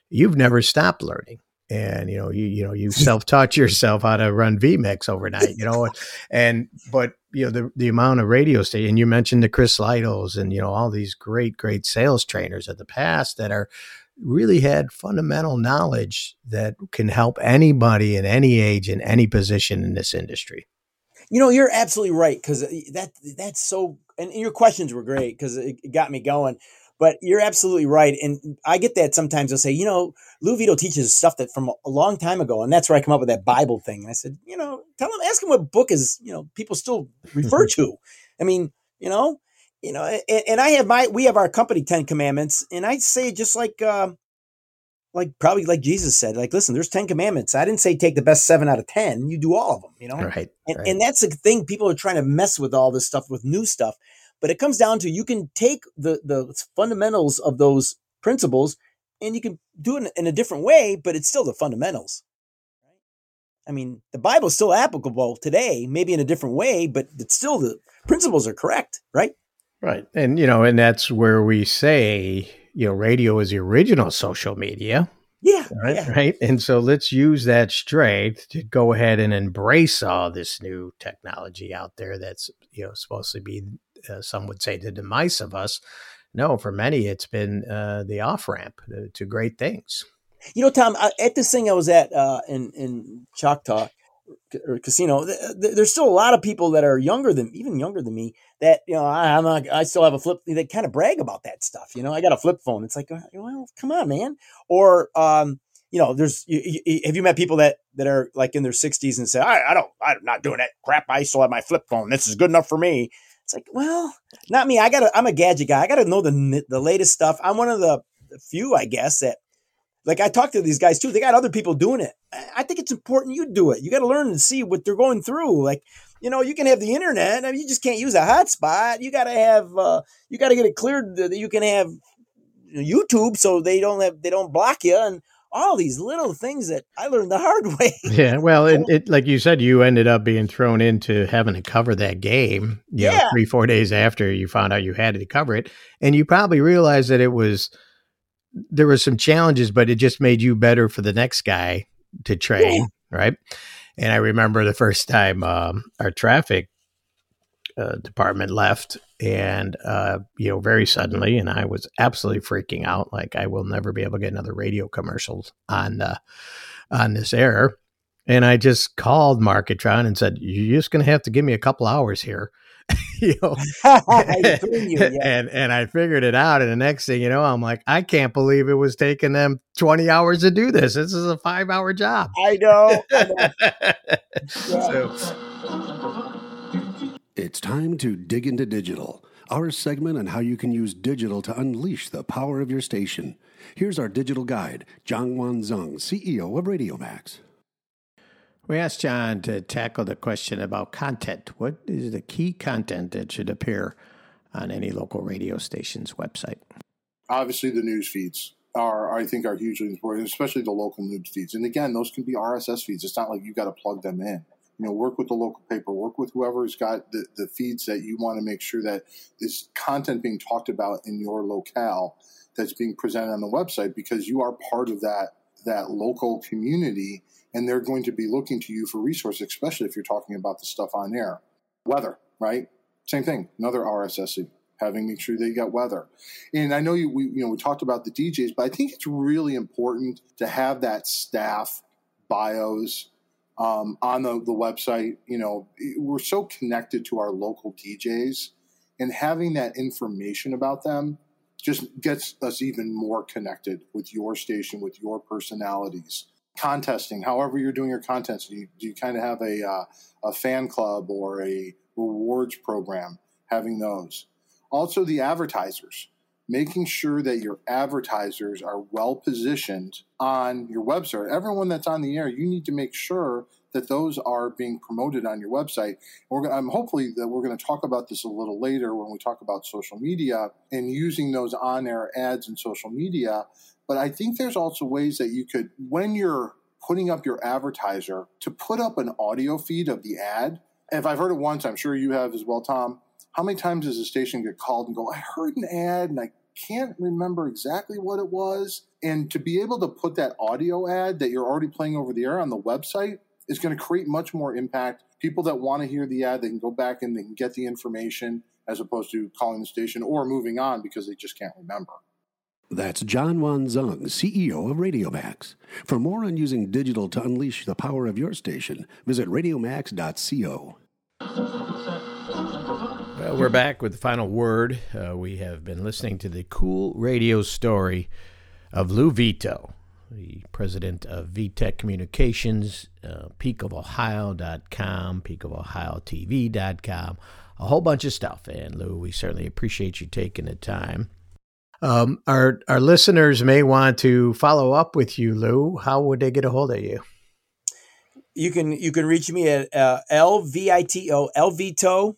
you've never stopped learning and you know you you know you self-taught yourself how to run vmix overnight you know and but you know the the amount of radio station you mentioned the chris lytles and you know all these great great sales trainers of the past that are really had fundamental knowledge that can help anybody in any age in any position in this industry. You know you're absolutely right because uh, that that's so and your questions were great because it got me going but you're absolutely right. And I get that sometimes they'll say, you know, Lou Vito teaches stuff that from a long time ago. And that's where I come up with that Bible thing. And I said, you know, tell him, ask him what book is, you know, people still refer to. I mean, you know, you know, and, and, I have my, we have our company 10 commandments and I say just like, uh, like probably like Jesus said, like, listen, there's 10 commandments. I didn't say take the best seven out of 10. You do all of them, you know? Right. And, right. and that's the thing. People are trying to mess with all this stuff with new stuff. But it comes down to you can take the the fundamentals of those principles and you can do it in a different way, but it's still the fundamentals. I mean, the Bible is still applicable today, maybe in a different way, but it's still the principles are correct, right? Right. And you know, and that's where we say, you know, radio is the original social media. Yeah. Right. Yeah. Right. And so let's use that strength to go ahead and embrace all this new technology out there that's, you know, supposed to be uh, some would say the demise of us. No, for many, it's been uh, the off ramp to, to, great things. You know, Tom, I, at this thing I was at uh, in in Choctaw, or casino, there's still a lot of people that are younger than even younger than me that you know I, am not, I still have a flip. They kind of brag about that stuff. You know, I got a flip phone. It's like, well, come on, man. Or um, you know, there's you, you, have you met people that that are like in their 60s and say, I, I don't, I'm not doing that crap. I still have my flip phone. This is good enough for me. It's like, well, not me. I gotta, I'm a gadget guy. I gotta know the the latest stuff. I'm one of the few, I guess, that like I talk to these guys too. They got other people doing it. I think it's important you do it. You got to learn and see what they're going through. Like, you know, you can have the internet. I mean, you just can't use a hotspot. You got to have, uh, you got to get it cleared that you can have YouTube so they don't have, they don't block you and all these little things that I learned the hard way. yeah. Well, it, it, like you said, you ended up being thrown into having to cover that game, yeah. know, three, four days after you found out you had to cover it. And you probably realized that it was, there were some challenges, but it just made you better for the next guy to train, yeah. right? And I remember the first time um, our traffic uh, department left, and uh, you know, very suddenly, and I was absolutely freaking out. Like I will never be able to get another radio commercials on uh, on this air. And I just called Marketron and said, "You're just going to have to give me a couple hours here." you know, you, yeah. and and I figured it out. And the next thing you know, I'm like, I can't believe it was taking them 20 hours to do this. This is a five hour job. I know. I know. yeah. so. It's time to dig into digital. Our segment on how you can use digital to unleash the power of your station. Here's our digital guide, Jianwan Zeng, CEO of Radio Max. We asked John to tackle the question about content. What is the key content that should appear on any local radio station's website? Obviously, the news feeds are, I think, are hugely important, especially the local news feeds. And again, those can be RSS feeds. It's not like you got to plug them in. You know, work with the local paper, work with whoever's got the, the feeds that you want to make sure that is content being talked about in your locale that's being presented on the website because you are part of that that local community and they're going to be looking to you for resources, especially if you're talking about the stuff on air. Weather, right? Same thing, another RSS having make sure that you got weather. And I know you we you know we talked about the DJs, but I think it's really important to have that staff bios um, on the, the website. You know, we're so connected to our local DJs, and having that information about them just gets us even more connected with your station, with your personalities contesting, however you're doing your content. So you, do you kind of have a, uh, a fan club or a rewards program, having those. Also, the advertisers, making sure that your advertisers are well positioned on your website. Everyone that's on the air, you need to make sure that those are being promoted on your website. We're, I'm hopefully that we're going to talk about this a little later when we talk about social media and using those on-air ads in social media but I think there's also ways that you could, when you're putting up your advertiser, to put up an audio feed of the ad. if I've heard it once, I'm sure you have as well, Tom. How many times does a station get called and go, I heard an ad and I can't remember exactly what it was? And to be able to put that audio ad that you're already playing over the air on the website is going to create much more impact. People that want to hear the ad, they can go back and they can get the information as opposed to calling the station or moving on because they just can't remember. That's Jianwan Zeng, CEO of RadioMax. For more on using digital to unleash the power of your station, visit radiomax.co. Well, we're back with the final word. Uh, we have been listening to the cool radio story of Lou Vito, the president of VTech Communications, uh, peakofohio.com, peakofohiotv.com, a whole bunch of stuff. And Lou, we certainly appreciate you taking the time. Um, our our listeners may want to follow up with you, Lou. How would they get a hold of you? You can you can reach me at uh, lvito lvito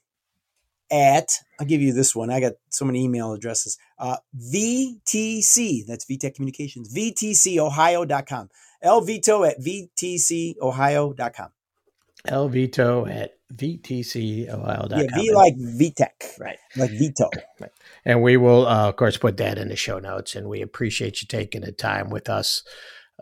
at I'll give you this one. I got so many email addresses. Uh, VTC, that's VTech Communications, VTCOhio.com. lvito at VTCOhio.com. lvito at VTCOhio.com. Yeah, V like VTech. Right. Like Vito. Right. And we will, uh, of course, put that in the show notes. And we appreciate you taking the time with us.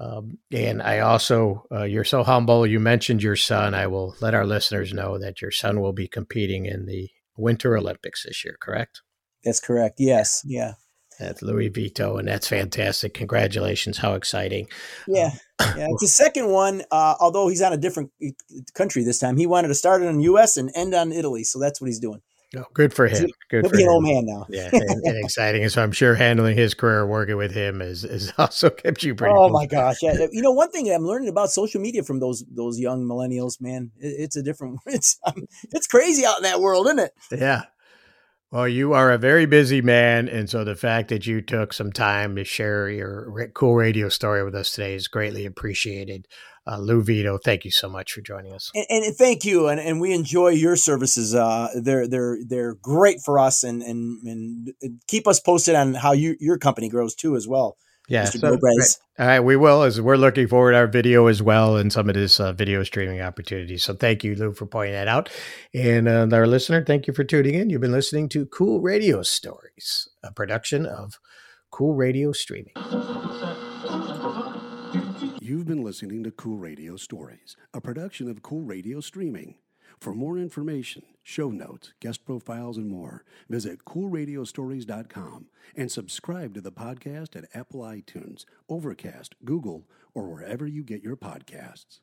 Um, and I also, uh, you're so humble. You mentioned your son. I will let our listeners know that your son will be competing in the Winter Olympics this year, correct? That's correct. Yes. Yeah. That's Louis Vito, and that's fantastic. Congratulations! How exciting! Yeah, yeah. It's the second one. Uh, although he's on a different uh, country this time, he wanted to start it in the U.S. and end on Italy, so that's what he's doing. Oh, good for him. Good He'll for be him. an old man now. yeah, and, and exciting. And so I'm sure handling his career, working with him, is is also kept you pretty. Oh busy. my gosh! Yeah, you know one thing I'm learning about social media from those those young millennials, man. It, it's a different. It's um, it's crazy out in that world, isn't it? Yeah. Well, you are a very busy man, and so the fact that you took some time to share your cool radio story with us today is greatly appreciated. Uh, Lou Vito, thank you so much for joining us. And, and thank you, and, and we enjoy your services. Uh, they're they're they're great for us, and and and keep us posted on how you your company grows too, as well. Yeah, Mr. so- Dobrez. All right, we will as we're looking forward to our video as well and some of this uh, video streaming opportunities. So thank you, Lou, for pointing that out. And uh, our listener, thank you for tuning in. You've been listening to Cool Radio Stories, a production of Cool Radio Streaming. You've been listening to Cool Radio Stories, a production of Cool Radio Streaming. For more information, show notes, guest profiles, and more, visit coolradiostories.com and subscribe to the podcast at Apple iTunes, Overcast, Google, or wherever you get your podcasts.